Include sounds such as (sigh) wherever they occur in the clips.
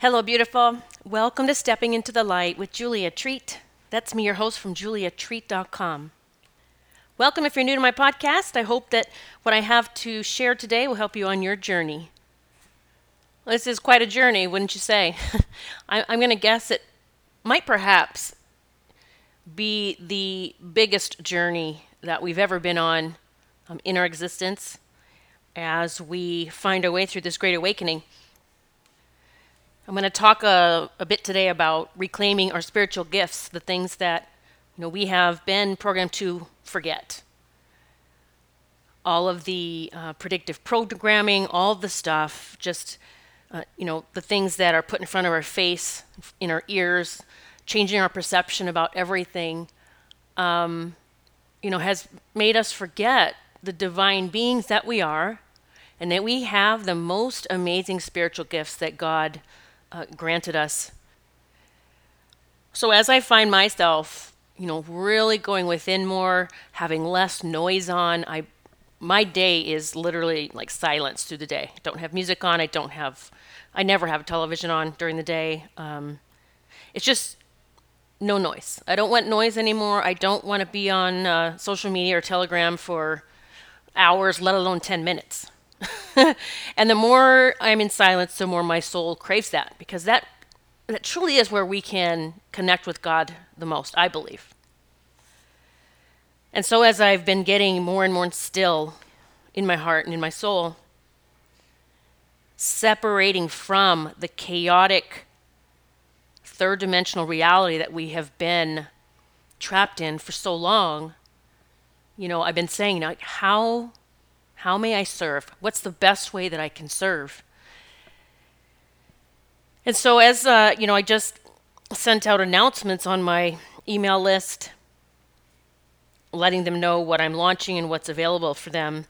Hello, beautiful. Welcome to Stepping into the Light with Julia Treat. That's me, your host from juliatreat.com. Welcome if you're new to my podcast. I hope that what I have to share today will help you on your journey. This is quite a journey, wouldn't you say? (laughs) I, I'm going to guess it might perhaps be the biggest journey that we've ever been on um, in our existence as we find our way through this great awakening. I'm going to talk a, a bit today about reclaiming our spiritual gifts, the things that you know we have been programmed to forget. All of the uh, predictive programming, all the stuff, just uh, you know the things that are put in front of our face, in our ears, changing our perception about everything, um, you know, has made us forget the divine beings that we are, and that we have the most amazing spiritual gifts that God uh, granted us. So as I find myself, you know, really going within more, having less noise on, I my day is literally like silence through the day. I don't have music on. I don't have, I never have television on during the day. Um, it's just no noise. I don't want noise anymore. I don't want to be on uh, social media or Telegram for hours, let alone 10 minutes. (laughs) and the more I'm in silence, the more my soul craves that because that that truly is where we can connect with God the most, I believe. And so as I've been getting more and more still in my heart and in my soul, separating from the chaotic third dimensional reality that we have been trapped in for so long, you know, I've been saying, like, how how may I serve? What's the best way that I can serve? And so, as uh, you know, I just sent out announcements on my email list, letting them know what I'm launching and what's available for them.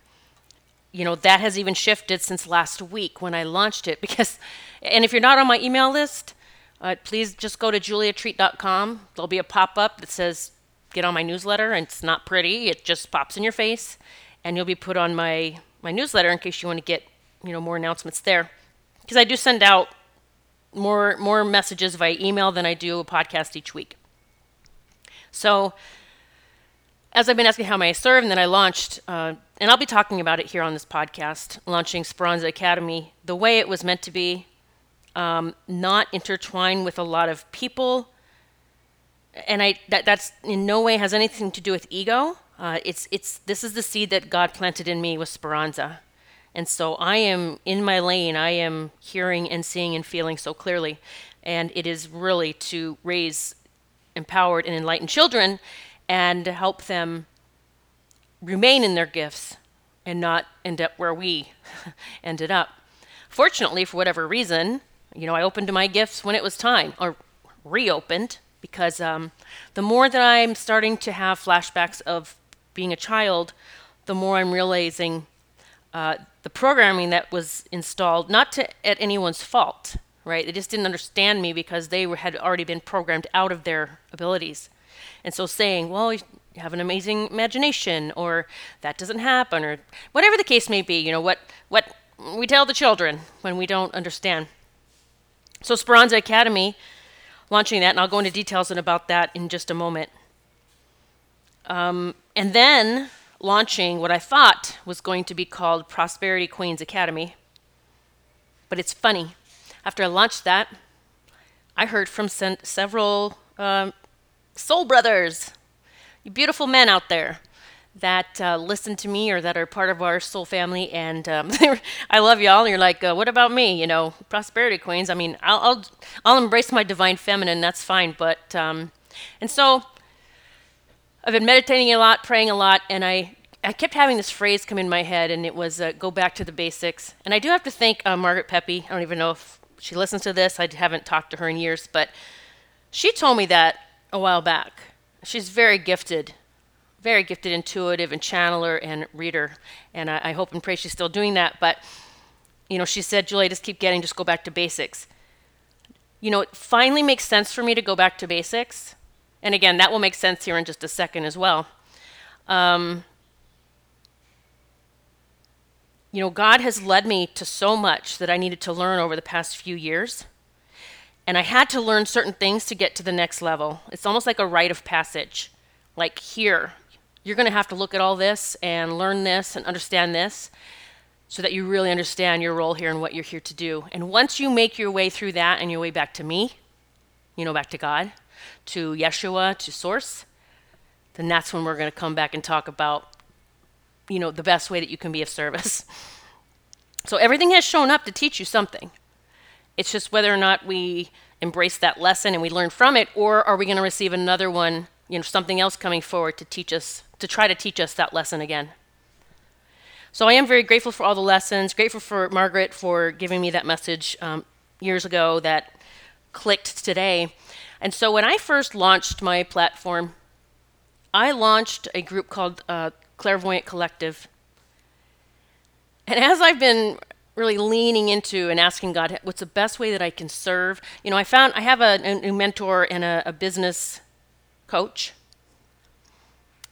You know, that has even shifted since last week when I launched it. (laughs) Because, and if you're not on my email list, uh, please just go to juliatreat.com. There'll be a pop up that says, get on my newsletter, and it's not pretty, it just pops in your face and you'll be put on my my newsletter in case you want to get you know more announcements there because I do send out more more messages via email than I do a podcast each week. So as I've been asking how may I serve, and then I launched, uh, and I'll be talking about it here on this podcast, launching Speranza Academy the way it was meant to be, um, not intertwined with a lot of people, and I that that's in no way has anything to do with ego. Uh, it's it's this is the seed that God planted in me with Speranza, and so I am in my lane. I am hearing and seeing and feeling so clearly, and it is really to raise empowered and enlightened children, and help them remain in their gifts and not end up where we (laughs) ended up. Fortunately, for whatever reason, you know, I opened my gifts when it was time, or reopened, because um, the more that I'm starting to have flashbacks of being a child, the more I'm realizing uh, the programming that was installed, not to, at anyone's fault, right? They just didn't understand me because they were, had already been programmed out of their abilities. And so saying, well, you have an amazing imagination, or that doesn't happen, or whatever the case may be, you know, what, what we tell the children when we don't understand. So Speranza Academy, launching that, and I'll go into details about that in just a moment. Um, and then launching what I thought was going to be called Prosperity Queens Academy. But it's funny. After I launched that, I heard from several um, soul brothers, beautiful men out there that uh, listen to me or that are part of our soul family. And um, (laughs) I love y'all. And you're like, uh, what about me? You know, prosperity queens. I mean, I'll, I'll, I'll embrace my divine feminine. That's fine. But, um, and so I've been meditating a lot, praying a lot, and I, I kept having this phrase come in my head, and it was uh, go back to the basics. And I do have to thank uh, Margaret Pepe. I don't even know if she listens to this. I haven't talked to her in years, but she told me that a while back. She's very gifted, very gifted intuitive and channeler and reader. And I, I hope and pray she's still doing that. But, you know, she said, Julie, just keep getting, just go back to basics. You know, it finally makes sense for me to go back to basics and again, that will make sense here in just a second as well. Um, you know, God has led me to so much that I needed to learn over the past few years. And I had to learn certain things to get to the next level. It's almost like a rite of passage. Like here, you're going to have to look at all this and learn this and understand this so that you really understand your role here and what you're here to do. And once you make your way through that and your way back to me, you know, back to God, to Yeshua, to Source, then that's when we're going to come back and talk about, you know, the best way that you can be of service. (laughs) So everything has shown up to teach you something. It's just whether or not we embrace that lesson and we learn from it, or are we going to receive another one, you know, something else coming forward to teach us, to try to teach us that lesson again. So I am very grateful for all the lessons, grateful for Margaret for giving me that message um, years ago that clicked today. And so when I first launched my platform, I launched a group called uh, Clairvoyant Collective. And as I've been really leaning into and asking God, what's the best way that I can serve? You know, I found I have a, a mentor and a, a business coach.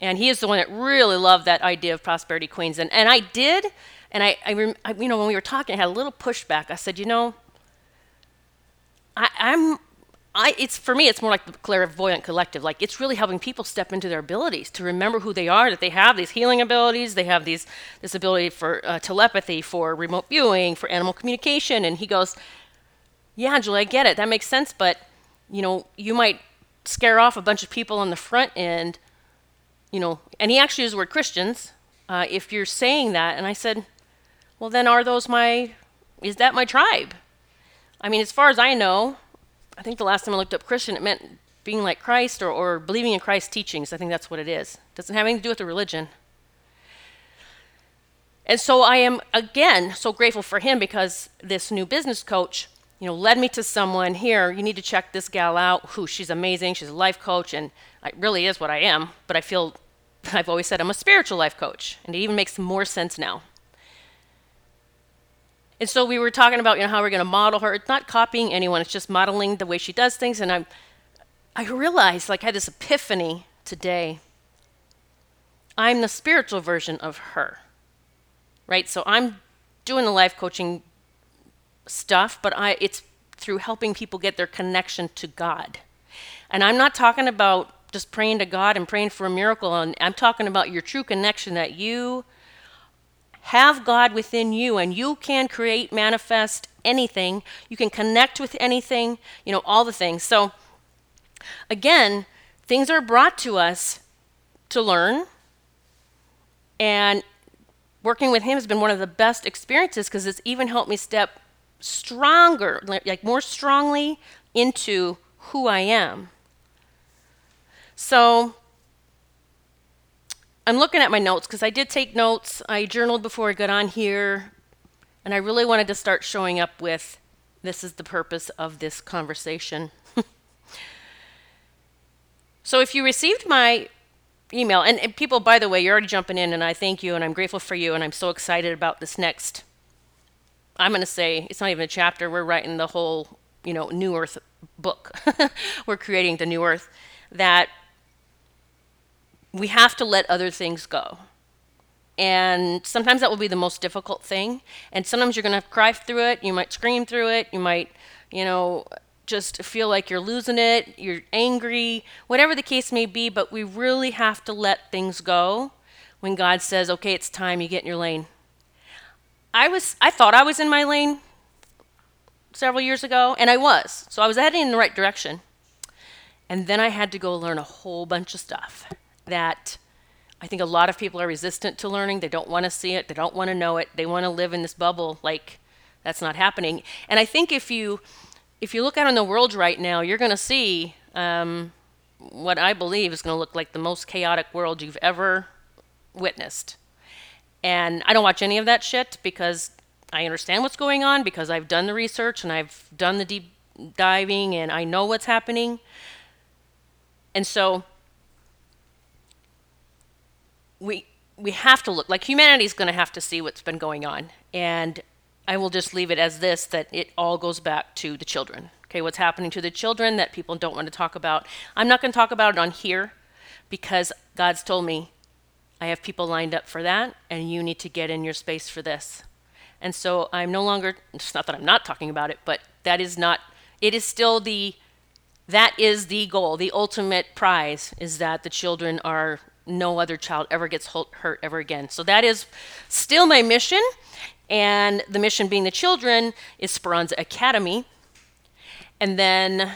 And he is the one that really loved that idea of prosperity queens. And, and I did. And I, I, I, you know, when we were talking, I had a little pushback. I said, you know, I, I'm I, it's for me, it's more like the clairvoyant collective. Like it's really helping people step into their abilities to remember who they are. That they have these healing abilities. They have these this ability for uh, telepathy, for remote viewing, for animal communication. And he goes, "Yeah, Julie, I get it. That makes sense. But you know, you might scare off a bunch of people on the front end. You know, and he actually used the word Christians. Uh, if you're saying that, and I said, well, then are those my? Is that my tribe? I mean, as far as I know, I think the last time I looked up Christian, it meant being like Christ or, or believing in Christ's teachings. I think that's what it is. It doesn't have anything to do with the religion. And so I am, again, so grateful for him because this new business coach, you know, led me to someone here. You need to check this gal out. Who she's amazing. She's a life coach, and it really is what I am. But I feel, (laughs) I've always said I'm a spiritual life coach, and it even makes more sense now. And so we were talking about, you know, how we're going to model her. It's not copying anyone. It's just modeling the way she does things. And I, I realized, like, I had this epiphany today. I'm the spiritual version of her, right? So I'm doing the life coaching stuff, but I, it's through helping people get their connection to God. And I'm not talking about just praying to God and praying for a miracle. And I'm talking about your true connection that you have God within you and you can create, manifest anything. You can connect with anything, you know, all the things. So, again, things are brought to us to learn. And working with Him has been one of the best experiences because it's even helped me step stronger, like more strongly into who I am. So, I'm looking at my notes because I did take notes. I journaled before I got on here, and I really wanted to start showing up with this is the purpose of this conversation. (laughs) so if you received my email, and, and, people, by the way, you're already jumping in, and I thank you, and I'm grateful for you, and I'm so excited about this next. I'm going to say it's not even a chapter. We're writing the whole, you know, New Earth book. (laughs) We're creating the New Earth that we have to let other things go. And sometimes that will be the most difficult thing. And sometimes you're going to cry through it. You might scream through it. You might, you know, just feel like you're losing it. You're angry, whatever the case may be. But we really have to let things go when God says, okay, it's time you get in your lane. I was, I thought I was in my lane several years ago, and I was. So I was heading in the right direction. And then I had to go learn a whole bunch of stuff that I think a lot of people are resistant to learning. They don't want to see it, they don't want to know it, they want to live in this bubble like that's not happening. And I think if you if you look out in the world right now, you're going to see um, what I believe is going to look like the most chaotic world you've ever witnessed. And I don't watch any of that shit because I understand what's going on because I've done the research and I've done the deep diving and I know what's happening. And so we we have to look like humanity is going to have to see what's been going on. And i will just leave it as this that it all goes back to the children. Okay what's happening to the children that people don't want to talk about? I'm not going to talk about it on here because god's told me i have people lined up for that and you need to get in your space for this. And so i'm no longer it's not that i'm not talking about it but that is not it is still the that is the goal. The ultimate prize is that the children are no other child ever gets hurt ever again. So that is still my mission. And the mission being the children is Speranza Academy. And then,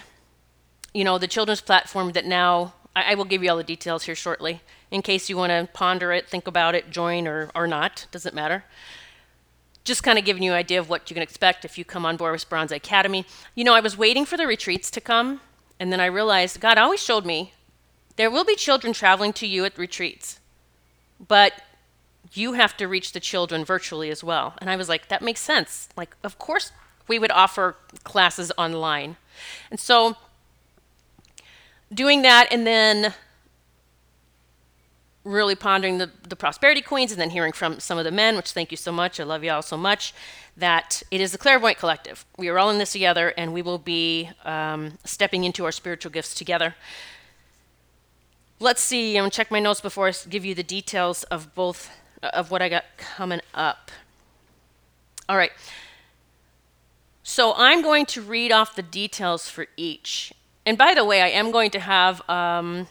you know, the children's platform that now, I, I will give you all the details here shortly in case you want to ponder it, think about it, join or, or not, doesn't matter just kind of giving you an idea of what you can expect if you come on board with Speranza Academy. You know, I was waiting for the retreats to come and then I realized God always showed me there will be children traveling to you at retreats, but you have to reach the children virtually as well. And I was like, that makes sense. Like, of course, we would offer classes online. And so, doing that and then really pondering the, the prosperity queens and then hearing from some of the men, which thank you so much. I love you all so much that it is the Clairvoyant Collective. We are all in this together, and we will be um, stepping into our spiritual gifts together. Let's see. I'm gonna check my notes before I give you the details of both of what I got coming up. All right. So I'm going to read off the details for each. And by the way, I am going to have um,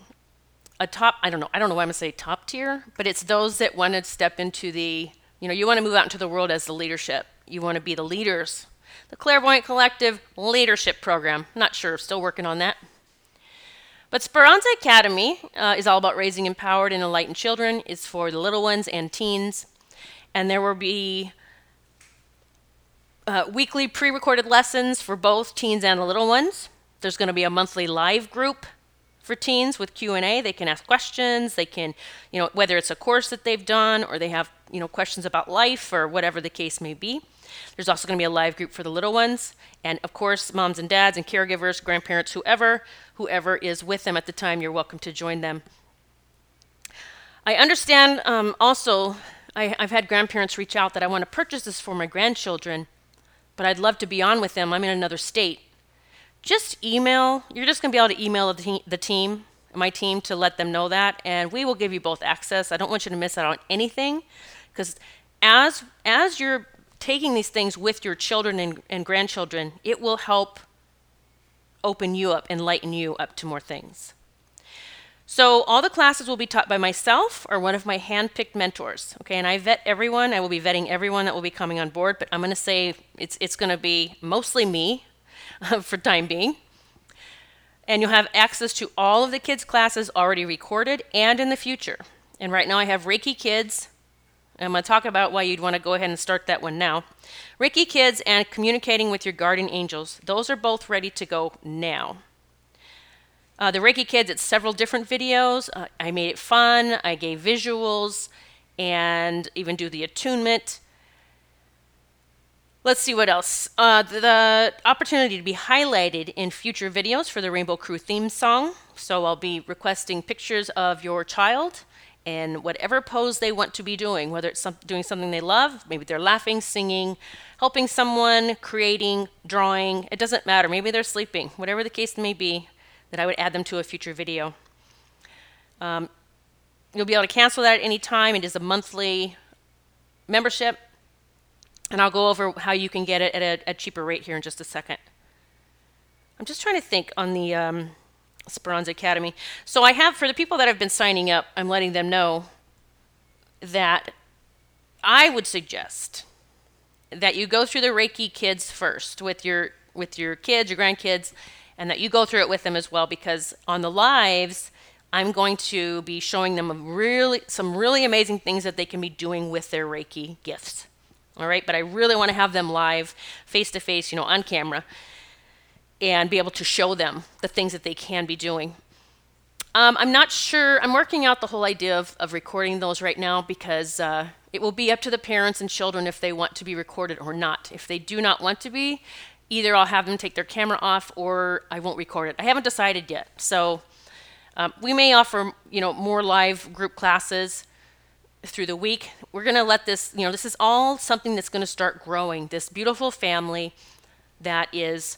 a top. I don't know. I don't know why I'm gonna say top tier, but it's those that want to step into the. You know, you want to move out into the world as the leadership you want to be the leaders. The Clairvoyant Collective Leadership Program. Not sure, still working on that. But Speranza Academy uh, is all about raising empowered and enlightened children. It's for the little ones and teens. And there will be uh, weekly pre-recorded lessons for both teens and the little ones. There's going to be a monthly live group for teens with Q&A. They can ask questions. They can, you know, whether it's a course that they've done or they have, you know, questions about life or whatever the case may be. There's also going to be a live group for the little ones, and of course, moms and dads and caregivers, grandparents, whoever, whoever is with them at the time, you're welcome to join them. I understand um, also, I, I've had grandparents reach out that I want to purchase this for my grandchildren, but I'd love to be on with them. I'm in another state. Just email, you're just going to be able to email the, te- the team, my team, to let them know that, and we will give you both access. I don't want you to miss out on anything because as as you're taking these things with your children and, and grandchildren, it will help open you up, enlighten you up to more things. So all the classes will be taught by myself or one of my hand-picked mentors. Okay, and I vet everyone. I will be vetting everyone that will be coming on board, but I'm going to say it's it's going to be mostly me (laughs) for time being. And you'll have access to all of the kids' classes already recorded and in the future. And right now I have Reiki Kids, I'm going to talk about why you'd want to go ahead and start that one now. Reiki Kids and Communicating with Your Guardian Angels, those are both ready to go now. Uh, the Reiki Kids, it's several different videos. Uh, I made it fun, I gave visuals, and even do the attunement. Let's see what else. Uh, the, the, opportunity to be highlighted in future videos for the Rainbow Crew theme song. So I'll be requesting pictures of your child in whatever pose they want to be doing, whether it's some, doing something they love, maybe they're laughing, singing, helping someone, creating, drawing, it doesn't matter. Maybe they're sleeping, whatever the case may be, that I would add them to a future video. Um, you'll be able to cancel that at any time. It is a monthly membership, and I'll go over how you can get it at a, a cheaper rate here in just a second. I'm just trying to think on the. Um, Speranza Academy. So I have, for the people that have been signing up, I'm letting them know that I would suggest that you go through the Reiki kids first with your with your kids, your grandkids, and that you go through it with them as well because on the lives I'm going to be showing them really some really amazing things that they can be doing with their Reiki gifts. All right, but I really want to have them live, face to face, you know, on camera and be able to show them the things that they can be doing. Um, I'm not sure, I'm working out the whole idea of, of recording those right now because uh, it will be up to the parents and children if they want to be recorded or not. If they do not want to be, either I'll have them take their camera off or I won't record it. I haven't decided yet. So um, we may offer, you know, more live group classes through the week. We're going to let this, you know, this is all something that's going to start growing. This beautiful family that is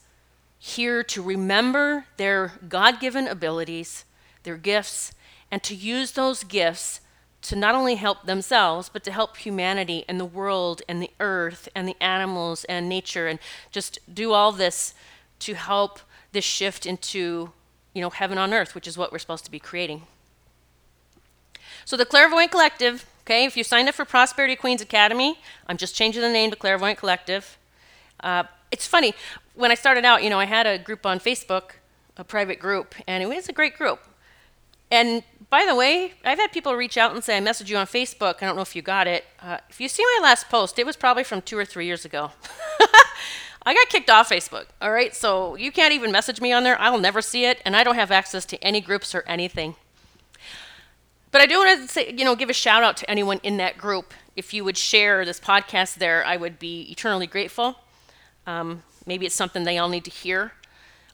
here to remember their God given abilities, their gifts, and to use those gifts to not only help themselves, but to help humanity and the world and the earth and the animals and nature and just do all this to help this shift into, you know, heaven on earth, which is what we're supposed to be creating. So the Clairvoyant Collective, okay, if you signed up for Prosperity Queens Academy, I'm just changing the name to Clairvoyant Collective. Uh, it's funny, when I started out, you know, I had a group on Facebook, a private group, and it was a great group. And by the way, I've had people reach out and say, I messaged you on Facebook. I don't know if you got it. Uh, if you see my last post, it was probably from two or three years ago. (laughs) I got kicked off Facebook, all right? So you can't even message me on there. I'll never see it, and I don't have access to any groups or anything. But I do want to say, you know, give a shout out to anyone in that group. If you would share this podcast there, I would be eternally grateful. Um, maybe it's something they all need to hear.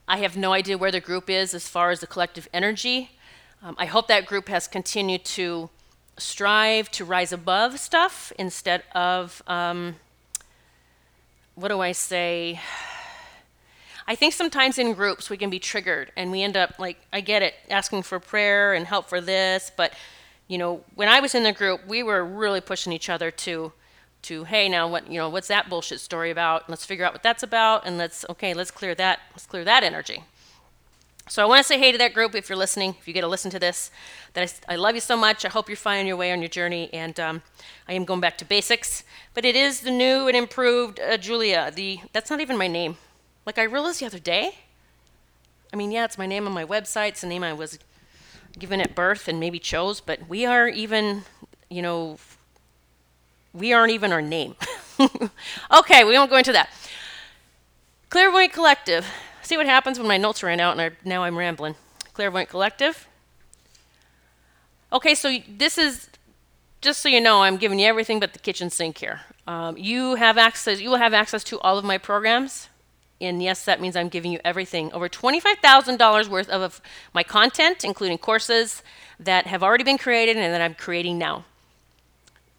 I have no idea where the group is as far as the collective energy. Um, I hope that group has continued to strive to rise above stuff instead of, um, what do I say? I think sometimes in groups we can be triggered and we end up like I get it asking for prayer and help for this, but you know, when I was in the group, we were really pushing each other to to hey, now what, you know, what's that bullshit story about? Let's figure out what that's about and let's okay, let's clear that let's clear that energy. So I want to say hey to that group if you're listening, if you get to listen to this, that I, I love you so much. I hope you're finding your way on your journey, and um, I am going back to basics. But it is the new and improved uh, Julia. The that's not even my name. Like I realized the other day. I mean, yeah, it's my name on my website. It's the name I was given at birth and maybe chose, but we are even, you know, we aren't even our name. (laughs) okay, we won't go into that. Clairvoyant Collective. See what happens when my notes ran out and I, now I'm rambling. Clairvoyant Collective. Okay, so this is just so you know, I'm giving you everything but the kitchen sink here. Um, you have access. You will have access to all of my programs. And yes, that means I'm giving you everything. Over $25,000 worth of my content, including courses that have already been created and that I'm creating now.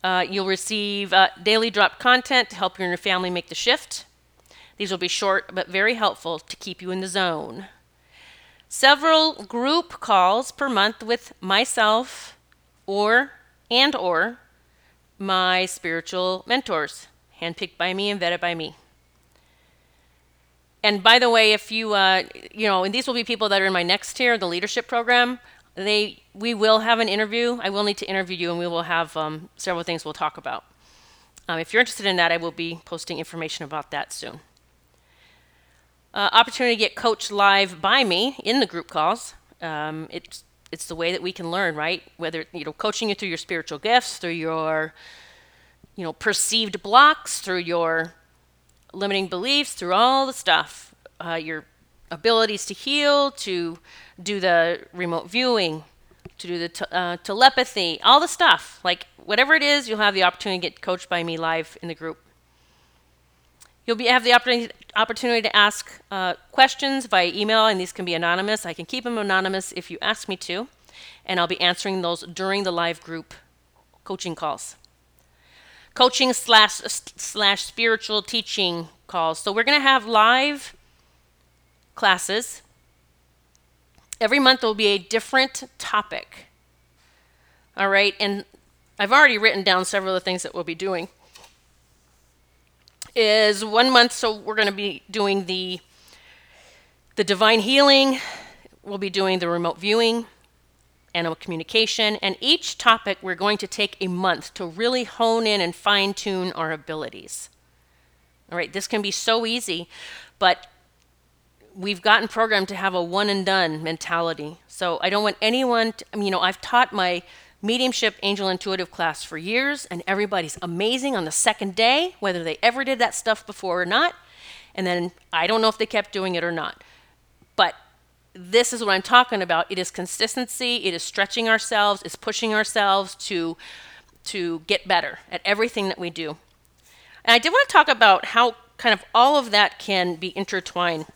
Uh, you'll receive uh, daily drop content to help you and your family make the shift. These will be short but very helpful to keep you in the zone. Several group calls per month with myself or and or my spiritual mentors, handpicked by me and vetted by me and by the way, if you, uh, you know, and these will be people that are in my next tier, the leadership program. They, we will have an interview. I will need to interview you, and we will have um, several things we'll talk about. Um, if you're interested in that, I will be posting information about that soon. Uh, opportunity to get coached live by me in the group calls. Um, it's it's the way that we can learn, right? Whether you know, coaching you through your spiritual gifts, through your, you know, perceived blocks, through your limiting beliefs, through all the stuff, uh, your abilities to heal, to do the remote viewing, to do the uh, telepathy, all the stuff. Like whatever it is, you'll have the opportunity to get coached by me live in the group. You'll be, have the opportunity, opportunity to ask uh, questions via email, and these can be anonymous. I can keep them anonymous if you ask me to, and I'll be answering those during the live group coaching calls coaching slash slash spiritual teaching calls. So we're going to have live classes. Every month will be a different topic. All right, and I've already written down several of the things that we'll be doing. Is one month, so we're going to be doing the the divine healing. We'll be doing the remote viewing animal communication, and each topic we're going to take a month to really hone in and fine tune our abilities. All right, this can be so easy, but we've gotten programmed to have a one and done mentality. So I don't want anyone, to, you know, I've taught my mediumship angel intuitive class for years, and everybody's amazing on the second day, whether they ever did that stuff before or not. And then I don't know if they kept doing it or not. But this is what I'm talking about. It is consistency, it is stretching ourselves, it's pushing ourselves to to get better at everything that we do. And I did want to talk about how kind of all of that can be intertwined.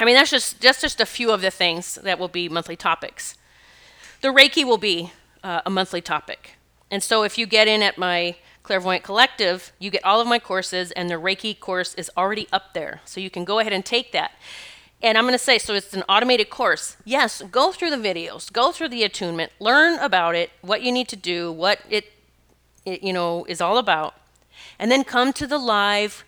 I mean, that's just that's just a few of the things that will be monthly topics. The Reiki will be uh, a monthly topic. And so if you get in at my Clairvoyant Collective, you get all of my courses, and the Reiki course is already up there. So you can go ahead and take that. And I'm going to say, so it's an automated course. Yes, go through the videos, go through the attunement, learn about it, what you need to do, what it, it you know, is all about, and then come to the live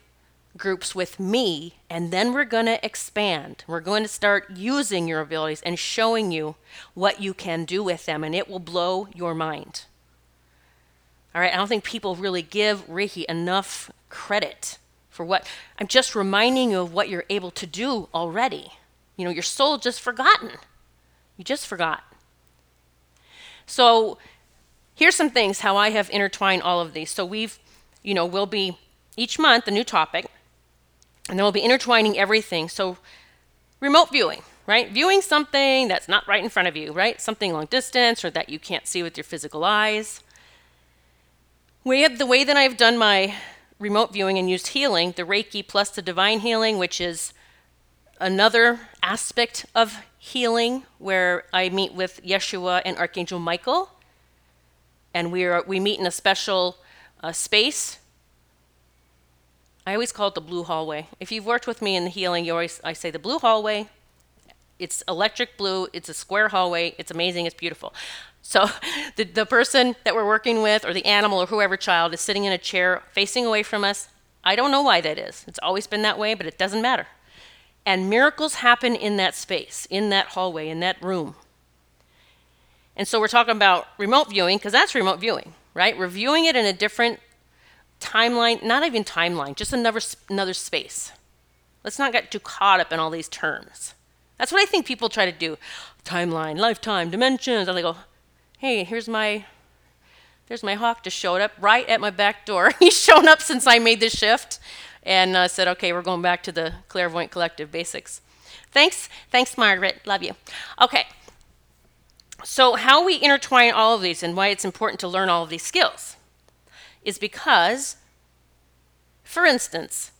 groups with me, and then we're going to expand. We're going to start using your abilities and showing you what you can do with them, and it will blow your mind. All right, I don't think people really give Reiki enough credit for what I'm just reminding you of what you're able to do already. You know, your soul just forgotten. You just forgot. So, here's some things how I have intertwined all of these. So, we've, you know, we'll be each month a new topic, and then we'll be intertwining everything. So, remote viewing, right? Viewing something that's not right in front of you, right? Something long distance or that you can't see with your physical eyes. We have the way that I've done my remote viewing and used healing, the Reiki plus the divine healing, which is another aspect of healing where I meet with Yeshua and Archangel Michael. And we, are, we meet in a special uh, space. I always call it the blue hallway. If you've worked with me in the healing, you always I say the blue hallway. It's electric blue. It's a square hallway. It's amazing. It's beautiful. So (laughs) the, the person that we're working with, or the animal, or whoever child, is sitting in a chair facing away from us. I don't know why that is. It's always been that way, but it doesn't matter. And miracles happen in that space, in that hallway, in that room. And so we're talking about remote viewing, because that's remote viewing, right? We're viewing it in a different timeline, not even timeline, just another, another space. Let's not get too caught up in all these terms. That's what I think people try to do. Timeline, lifetime, dimensions. And they go, hey, here's my there's my hawk just showed up right at my back door. (laughs) He's shown up since I made this shift and uh, said, okay, we're going back to the clairvoyant collective basics. Thanks. Thanks, Margaret. Love you. Okay. So, how we intertwine all of these and why it's important to learn all of these skills is because, for instance,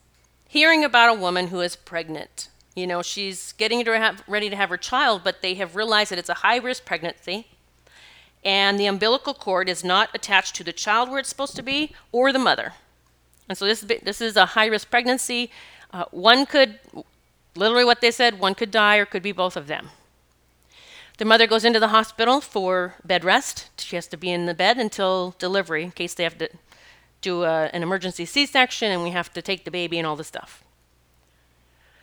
hearing about a woman who is pregnant, you know, she's getting to have, ready to have her child, but they have realized that it's a high risk pregnancy and the umbilical cord is not attached to the child where it's supposed to be or the mother. And so this, this is a high risk pregnancy. Uh, one could, literally what they said, one could die or could be both of them. The mother goes into the hospital for bed rest. She has to be in the bed until delivery in case they have to do a, an emergency C section and we have to take the baby and all the stuff.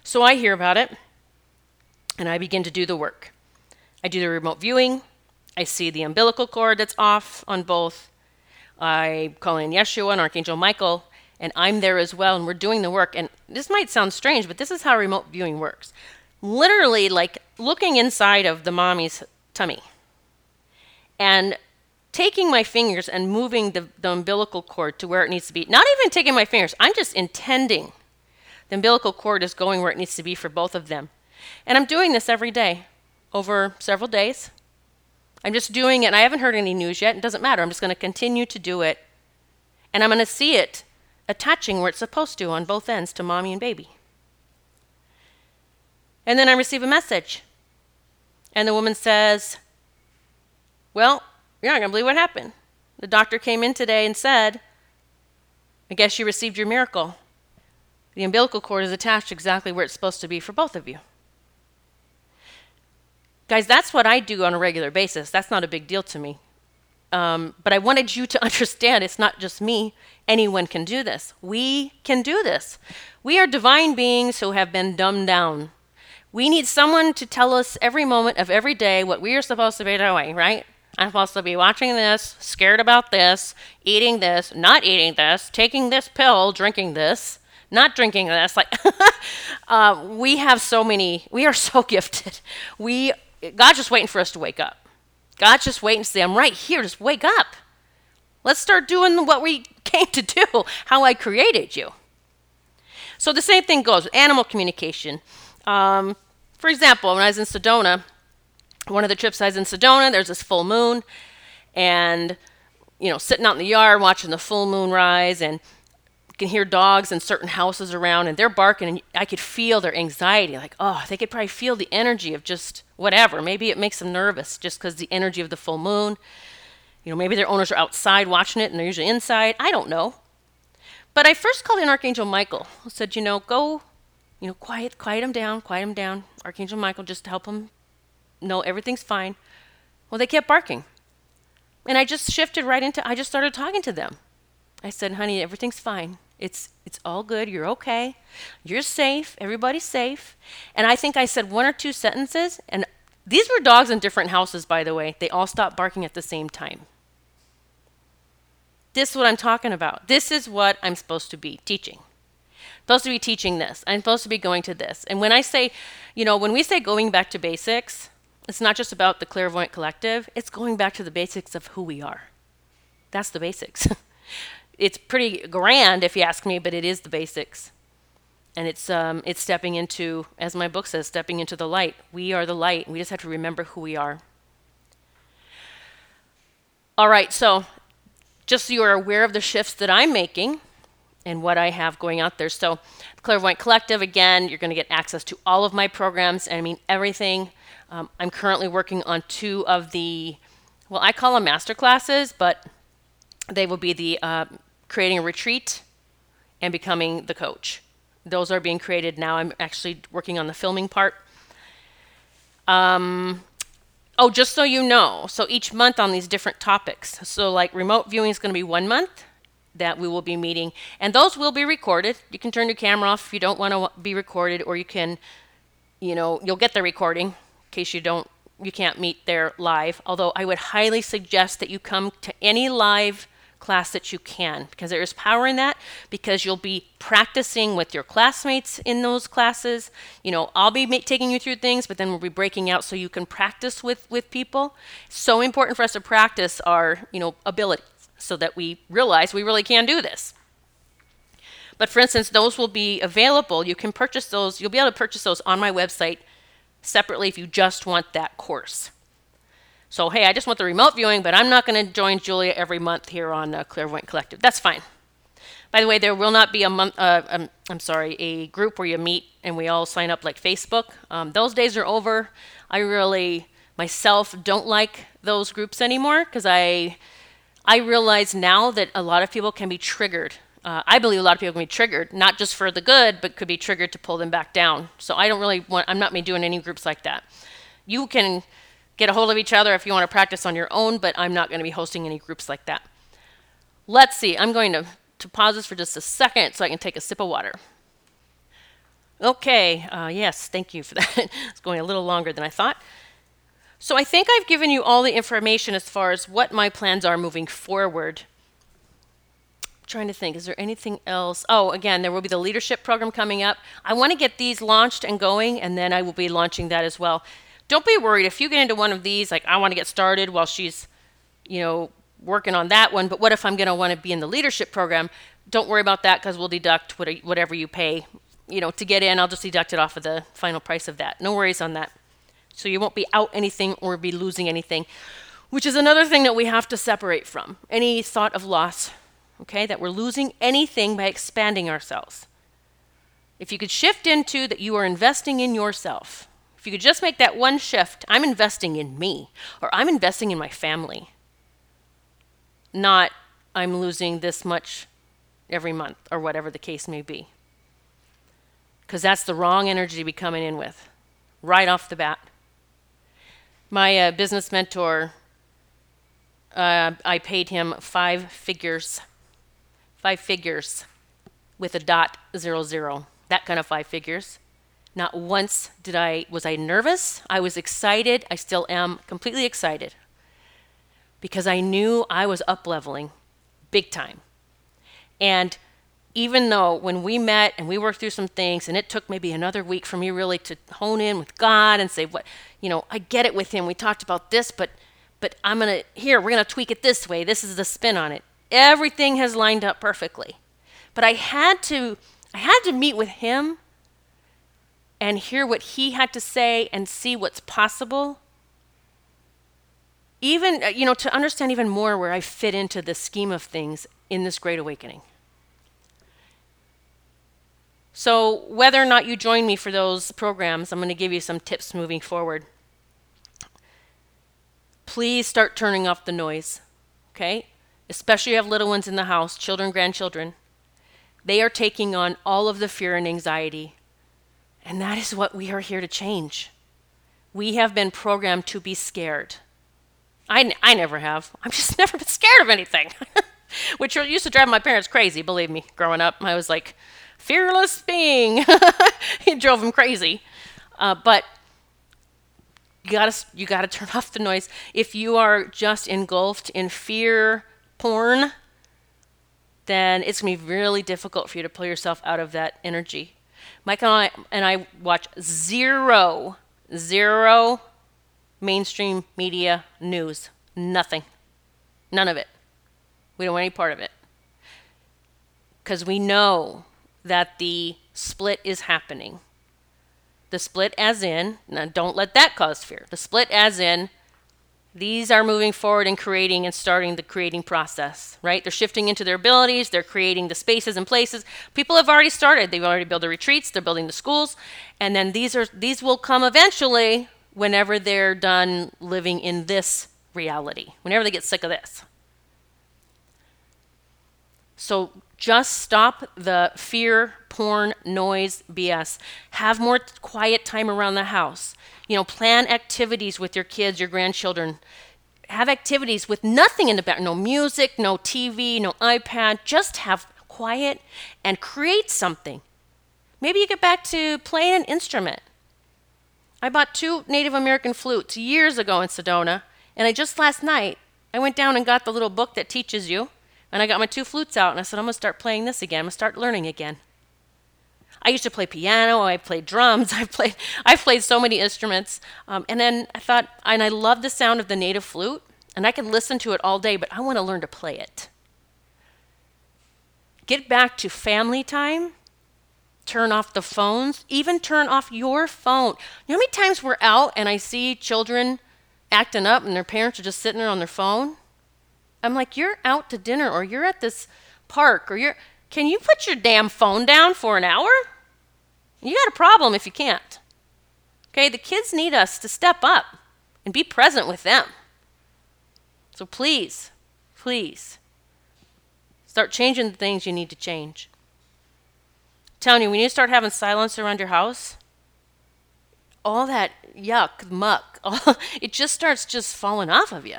So I hear about it and I begin to do the work. I do the remote viewing, I see the umbilical cord that's off on both. I call in Yeshua and Archangel Michael, and I'm there as well, and we're doing the work. And this might sound strange, but this is how remote viewing works. Literally, like looking inside of the mommy's tummy and taking my fingers and moving the, the umbilical cord to where it needs to be. Not even taking my fingers, I'm just intending the umbilical cord is going where it needs to be for both of them. And I'm doing this every day over several days. I'm just doing it, and I haven't heard any news yet. It doesn't matter. I'm just going to continue to do it. And I'm going to see it attaching where it's supposed to on both ends to mommy and baby. And then I receive a message. And the woman says, Well, you're not going to believe what happened. The doctor came in today and said, I guess you received your miracle. The umbilical cord is attached exactly where it's supposed to be for both of you. Guys, that's what I do on a regular basis. That's not a big deal to me. Um, but I wanted you to (laughs) understand it's not just me. Anyone can do this. We can do this. We are divine beings who have been dumbed down. We need someone to tell us every moment of every day what we are supposed to be doing, right? I'm supposed to be watching this, scared about this, eating this, not eating this, taking this pill, drinking this, not drinking this. Like, (laughs) uh, we have so many, we are so (laughs) gifted. We God's just waiting for us to wake up. God's just waiting to say, I'm right here, just wake up. Let's start doing what we (laughs) came to do, how I created you. So the same thing goes with animal communication. Um, for example, when I was in Sedona, one of the trips I was in Sedona, there's this full moon, and you know, sitting out in the yard watching the full moon rise, and you can hear dogs in certain houses around and they're barking and I could feel their anxiety like oh they could probably feel the energy of just whatever. Maybe it makes them nervous just because the energy of the full moon. You know maybe their owners are outside watching it and they're usually inside. I don't know. But I first called in Archangel Michael. I said you know go you know quiet quiet them down quiet them down. Archangel Michael just help them know everything's fine well they kept barking and I just shifted right into I just started talking to them I said honey everything's fine It's it's all good. You're okay. You're safe. Everybody's safe. And I think I said one or two sentences and these were dogs in different houses by the way. They all stopped barking at the same time. This is what I'm talking about. This is what I'm supposed to be teaching. I'm supposed to be teaching this. I'm supposed to be going to this. And when I say, you know, when we say going back to basics, it's not just about the clairvoyant collective, it's going back to the basics of who we are. That's the basics. (laughs) it's pretty grand if you ask me, but it is the basics. And it's um, it's stepping into, as my book says, stepping into the light. We are the light. We just have to remember who we are. All right, so just so you are aware of the shifts that I'm making and what I have going out there. So, Clairvoyant Collective, again, you're going to get access to all of my programs. And I mean, everything. Um, I'm currently working on two of the, well, I call them master classes, but they will be the uh, creating a retreat and becoming the coach. Those are being created now. I'm actually working on the filming part. Um, oh, just so you know, so each month on these different topics. So, like remote viewing is going to be one month that we will be meeting, and those will be recorded. You can turn your camera off if you don't want to be recorded, or you can, you know, you'll get the recording in case you don't, you can't meet there live. Although I would highly suggest that you come to any live class that you can because there is power in that because you'll be practicing with your classmates in those classes. You know i'll be ma- taking you through things but then we'll be breaking out so you can practice with with people. So important for us to practice our you know abilities so that we realize we really can do this. But for instance those will be available. You can purchase those you'll be able to purchase those on my website separately if you just want that course so, hey, I just want the remote viewing, but I'm not going to join Julia every month here on uh, Clairvoyant Collective. That's fine. By the way, there will not be a month. Uh, um, I'm sorry, a group where you meet and we all sign up like Facebook. Um, those days are over. I really myself don't like those groups anymore because I I realize now that a lot of people can be triggered. Uh, I believe a lot of people can be triggered, not just for the good, but could be triggered to pull them back down. So I don't really want. I'm not me doing any groups like that. You can get a hold of each other if you want to practice on your own, but I'm not going to be hosting any groups like that. Let's see, I'm going to, to pause this for just a second so I can take a sip of water. Okay, uh, yes, thank you for (laughs) that. it's going a little longer than I thought. So I think I've given you all the information as far as what my plans are moving forward. Trying to think, is there anything else? Oh, again, there will be the leadership program coming up. I want to get these launched and going, and then I will be launching that as well. Don't be worried if you get into one of these like i want to get started while she's you know working on that one but what if i'm going to want to be in the leadership program? Don't worry about that because we'll deduct whatever you pay you know to get in. I'll just deduct it off of the final price of that. No worries on that. So you won't be out anything or be losing anything which is another thing that we have to separate from. Any thought of loss okay that we're losing anything by expanding ourselves if you could shift into that you are investing in yourself if you could just make that one shift, I'm investing in me or I'm investing in my family. Not I'm losing this much every month or whatever the case may be. Because that's the wrong energy to be coming in with right off the bat. My uh, business mentor, uh, I paid him five figures, five figures with a dot zero zero, that kind of five figures. Not once did I was I nervous. I was excited. I still am completely excited. Because I knew I was up leveling big time. And even though when we met and we worked through some things and it took maybe another week for me really to hone in with God and say what you know, I get it with him. We talked about this, but but I'm going to here, we're going to tweak it this way. This is the spin on it. Everything has lined up perfectly. But I had to I had to meet with him and hear what he had to say and see what's possible. Even uh, you know to understand even more where i fit into the scheme of things in this great awakening. So whether or not you join me for those programs i'm going to give you some tips moving forward. Please start turning off the noise okay especially if you have little ones in the house children grandchildren they are taking on all of the fear and anxiety and that is what we are here to change. We have been programmed to be scared. I, I never have. I'm (laughs) just never been scared of anything. (laughs) which used to drive my parents crazy, believe me. Growing up, I was like, fearless being. (laughs) it drove them crazy. Uh, but you gotta you gotta turn off the noise. If you are just engulfed in fear porn, then it's gonna be really difficult for you to pull yourself out of that energy. Mike and I and I watch zero, zero mainstream media news. Nothing. None of it. We don't want any part of it. Because we know that the split is happening. The split, as in, now don't let that cause fear. The split, as in, these are moving forward and creating and starting the creating process, right? They're shifting into their abilities, they're creating the spaces and places. People have already started. They've already built the retreats, they're building the schools, and then these are these will come eventually whenever they're done living in this reality. Whenever they get sick of this. So just stop the fear, porn, noise, BS. Have more quiet time around the house. You know, plan activities with your kids, your grandchildren. Have activities with nothing in the back no music, no TV, no iPad. Just have quiet and create something. Maybe you get back to playing an instrument. I bought two Native American flutes years ago in Sedona, and I just last night I went down and got the little book that teaches you and I got my two flutes out and I said, I'm going to start playing this again. I'm going to start learning again. I used to play piano. I played drums. (laughs) I played. I played so many instruments. Um, and then I thought, and I love the sound of the native flute, and I can listen to it all day. But I want to learn to play it. Get back to family time. Turn off the phones. Even turn off your phone. You know how many times we're out and I see children acting up, and their parents are just sitting there on their phone. I'm like, you're out to dinner or you're at this park or you're, can you put your damn phone down for an hour? You got a problem if you can't. Okay, the kids need us to step up and be present with them. So please, please, start changing the things you need to change. I'm telling you, when you start having silence around your house, all that yuck, muck, (laughs) all, it just starts just falling off of you.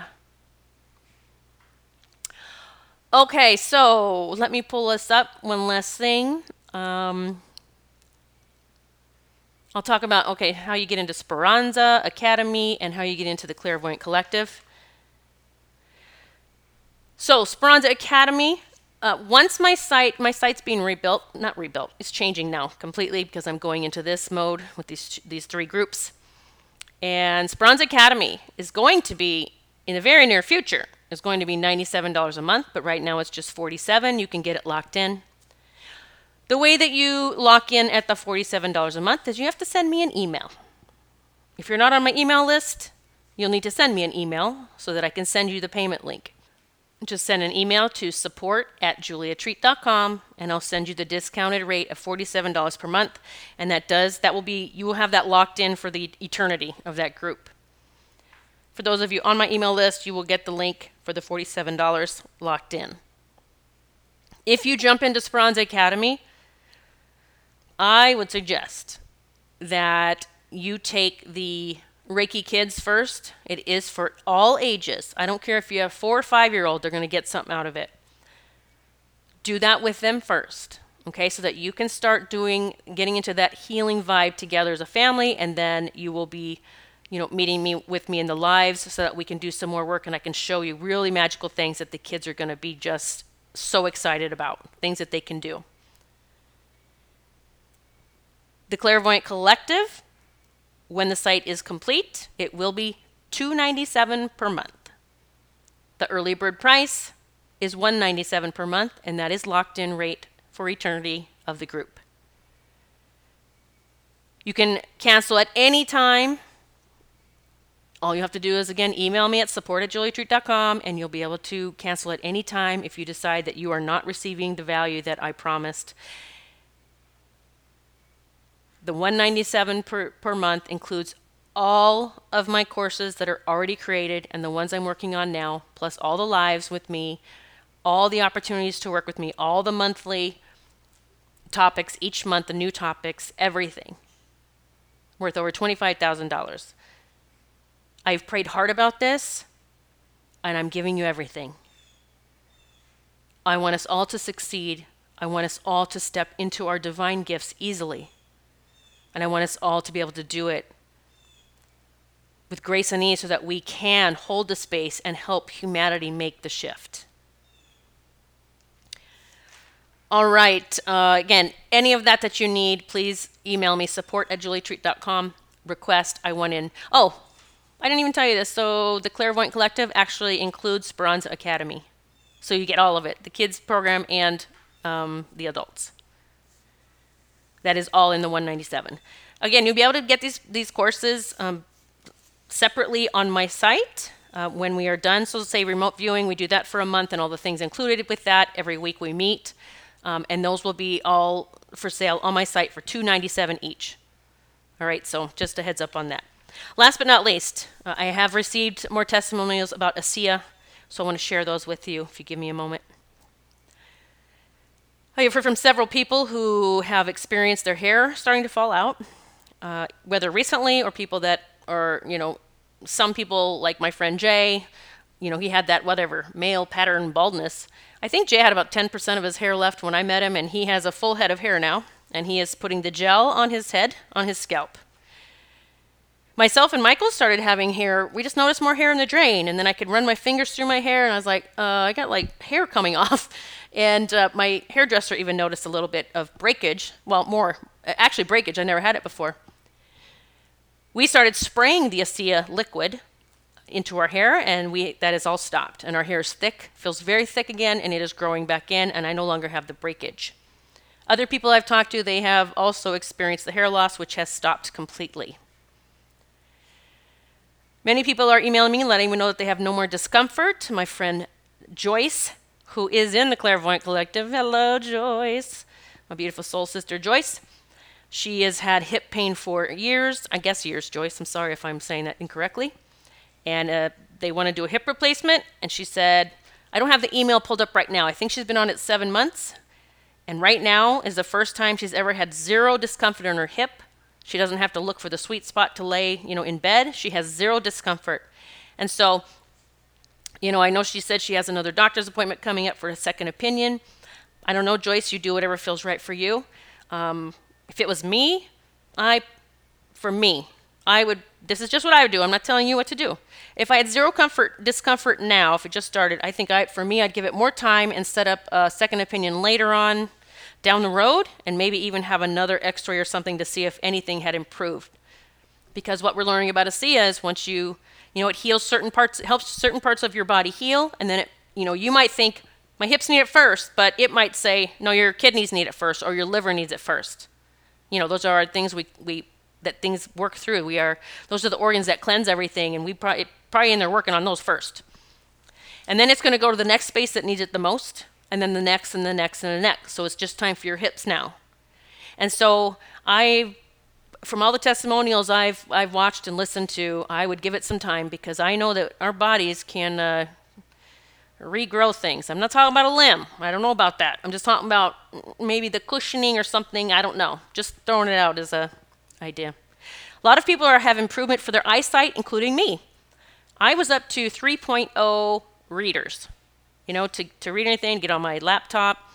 Okay, so let me pull this up. One last thing. Um, I'll talk about okay how you get into Speranza Academy and how you get into the Clairvoyant Collective. So Speranza Academy. Uh, once my site, my site's being rebuilt, not rebuilt, it's changing now completely because I'm going into this mode with these these three groups. And Speranza Academy is going to be in the very near future is going to be $97 a month, but right now it's just 47. You can get it locked in. The way that you lock in at the $47 a month is you have to send me an email. If you're not on my email list, you'll need to send me an email so that I can send you the payment link. Just send an email to support at juliatreat.com and I'll send you the discounted rate of $47 per month. And that does, that will be, you will have that locked in for the eternity of that group. For those of you on my email list, you will get the link for the $47 locked in. If you jump into Speranza Academy, I would suggest that you take the Reiki Kids first. It is for all ages. I don't care if you have four or five year old, they're going to get something out of it. Do that with them first, okay, so that you can start doing, getting into that healing vibe together as a family, and then you will be you know, meeting me with me in the lives so that we can do some more work and I can show you really magical things that the kids are going to be just so excited about, things that they can do. The Clairvoyant Collective, when the site is complete, it will be 297 per month. The early bird price is 197 per month, and that is locked in rate for eternity of the group. You can cancel at any time all you have to do is again email me at support at juliatreat.com and you'll be able to cancel at any time if you decide that you are not receiving the value that I promised. The 197 per, per month includes all of my courses that are already created and the ones I'm working on now, plus all the lives with me, all the opportunities to work with me, all the monthly topics each month, the new topics, everything. Worth over $25,000. I've prayed hard about this, and I'm giving you everything. I want us all to succeed. I want us all to step into our divine gifts easily. And I want us all to be able to do it with grace and ease so that we can hold the space and help humanity make the shift. All right. Uh, again, any of that that you need, please email me support at juliatreat.com. Request I want in. Oh, I didn't even tell you this. So the Clairvoyant Collective actually includes Speranza Academy. So you get all of it the kids program and um, the adults. That is all in the 197. Again, you'll be able to get these, these courses um, separately on my site. Uh, when we are done, so say remote viewing, we do that for a month and all the things included with that. Every week we meet, um, and those will be all for sale on my site for 297 each. All right, so just a heads up on that. Last but not least, uh, I have received more testimonials about ASEA, so I want to share those with you if you give me a moment. I've heard from several people who have experienced their hair starting to fall out, uh, whether recently or people that are, you know, some people like my friend Jay, you know, he had that whatever male pattern baldness. I think Jay had about 10% of his hair left when I met him, and he has a full head of hair now, and he is putting the gel on his head, on his scalp. Myself and Michael started having hair. We just noticed more hair in the drain, and then I could run my fingers through my hair, and I was like, uh, I got like hair coming (laughs) off. And uh, my hairdresser even noticed a little bit of breakage. Well, more, actually, breakage. I never had it before. We started spraying the ASEA liquid into our hair, and we that is all stopped. And our hair is thick, feels very thick again, and it is growing back in, and I no longer have the breakage. Other people I've talked to, they have also experienced the hair loss, which has stopped completely. Many people are emailing me, letting me know that they have no more discomfort. My friend Joyce who is in the Clairvoyant Collective. Hello, Joyce. My beautiful soul sister, Joyce. She has had hip pain for years. I guess years, Joyce. I'm sorry if I'm saying that incorrectly. And uh, they want to do a hip replacement. And she said, I don't have the email pulled up right now. I think she's been on it seven months. And right now is the first time she's ever had zero discomfort in her hip. She doesn't have to look for the sweet spot to lay, you know, in bed. She has zero discomfort. And so you know, I know she said she has another doctor's appointment coming up for a second opinion. I don't know, Joyce, you do whatever feels right for you. Um, if it was me, I, for me, I would, this is just what I would do. I'm not telling you what to do. If I had zero comfort, discomfort now, if it just started, I think I, for me, I'd give it more time and set up a second opinion later on down the road and maybe even have another x-ray or something to see if anything had improved. Because what we're learning about ASEA is once you you know, it heals certain parts, it helps certain parts of your body heal, and then it, you know, you might think my hips need it first, but it might say no, your kidneys need it first, or your liver needs it first. You know, those are things we we that things work through. We are those are the organs that cleanse everything, and we probably probably in there working on those first. And then it's going to go to the next space that needs it the most, and then the next, and the next, and the next. So it's just time for your hips now. And so I from all the testimonials I've I've watched and listened to, I would give it some time because I know that our bodies can uh, regrow things. I'm not talking about a limb. I don't know about that. I'm just talking about maybe the cushioning or something. I don't know. Just throwing it out as a idea. A lot of people are have improvement for their eyesight, including me. I was up to 3.0 readers, you know, to, to read anything, get on my laptop,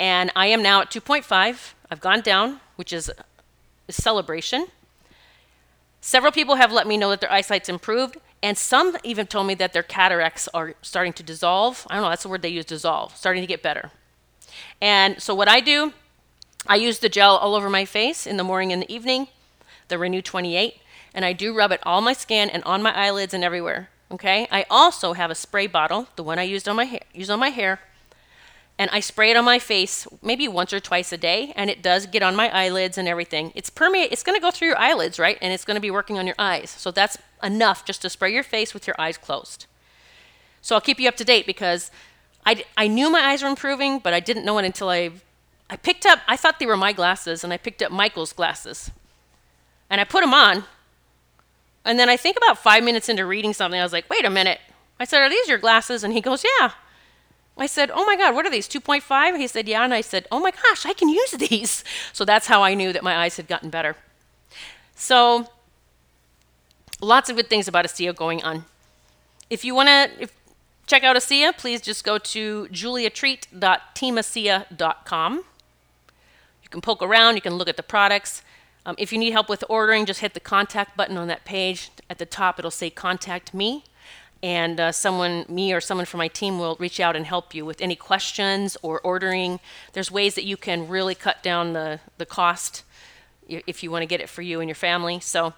and I am now at 2.5. I've gone down, which is a celebration. Several people have let me know that their eyesight's improved, and some even told me that their cataracts are starting to dissolve. I don't know, that's the word they use dissolve, starting to get better. And so, what I do, I use the gel all over my face in the morning and the evening, the RENU 28, and I do rub it all my skin and on my eyelids and everywhere. Okay. I also have a spray bottle, the one I used on my hair, use on my hair, and I spray it on my face maybe once or twice a day, and it does get on my eyelids and everything. It's permeate. It's going to go through your eyelids, right? And it's going to be working on your eyes. So that's enough just to spray your face with your eyes closed. So I'll keep you up to date because I, I knew my eyes were improving, but I didn't know it until I I picked up. I thought they were my glasses, and I picked up Michael's glasses, and I put them on. And then I think about five minutes into reading something, I was like, "Wait a minute." I said, "Are these your glasses?" And he goes, "Yeah." I said, Oh my God, what are these? 2.5? He said, Yeah. And I said, Oh my gosh, I can use these. So that's how I knew that my eyes had gotten better. So lots of good things about ASEA going on. If you want to, check out ASEA, please just go to juliatreat.teamasea.com. You can poke around, you can look at the products. Um, if you need help with ordering, just hit the contact button on that page. At the top, it'll say contact me. And uh, someone, me or someone from my team, will reach out and help you with any questions or ordering. There's ways that you can really cut down the, the cost if you want to get it for you and your family. So,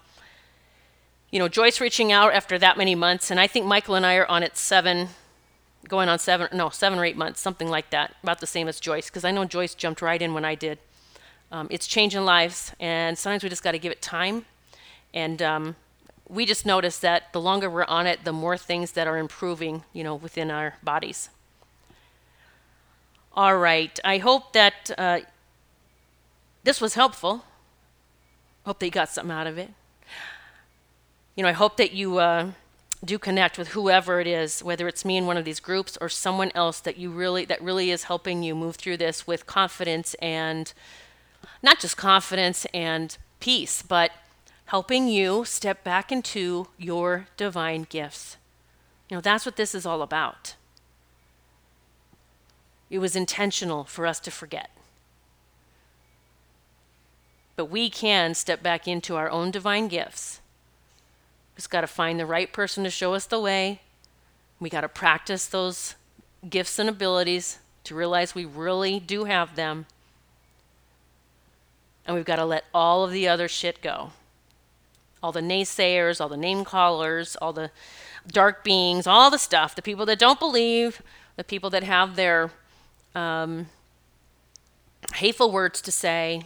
you know, Joyce reaching out after that many months, and I think Michael and I are on it seven, going on seven, no, seven or eight months, something like that, about the same as Joyce, because I know Joyce jumped right in when I did. Um, it's changing lives, and sometimes we just got to give it time. And um, we just notice that the longer we're on it, the more things that are improving, you know, within our bodies. All right. I hope that uh, this was helpful. Hope that you got something out of it. You know, I hope that you uh, do connect with whoever it is, whether it's me in one of these groups or someone else that you really that really is helping you move through this with confidence and not just confidence and peace, but helping you step back into your divine gifts. You know, that's what this is all about. It was intentional for us to forget. But we can step back into our own divine gifts. We just got to find the right person to show us the way. We got to practice those gifts and abilities to realize we really do have them and we've got to let all of the other shit go. All the naysayers, all the name callers, all the dark beings, all the stuff, the people that don't believe, the people that have their um, hateful words to say,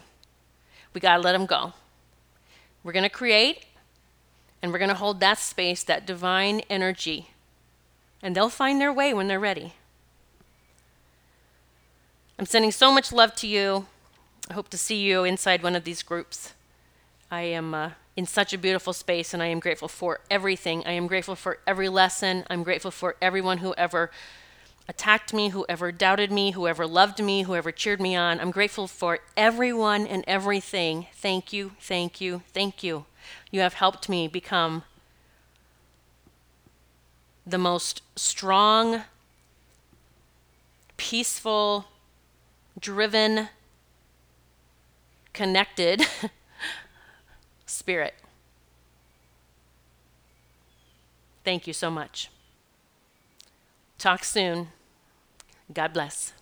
we got to let them go. We're going to create and we're going to hold that space, that divine energy, and they'll find their way when they're ready. I'm sending so much love to you. I hope to see you inside one of these groups. I am uh, in such a beautiful space and I am grateful for everything. I am grateful for every lesson. I'm grateful for everyone who ever attacked me, whoever doubted me, whoever loved me, whoever cheered me on. I'm grateful for everyone and everything. Thank you, thank you, thank you. You have helped me become the most strong, peaceful, driven, connected (laughs) spirit. Thank you so much. Talk soon. God bless.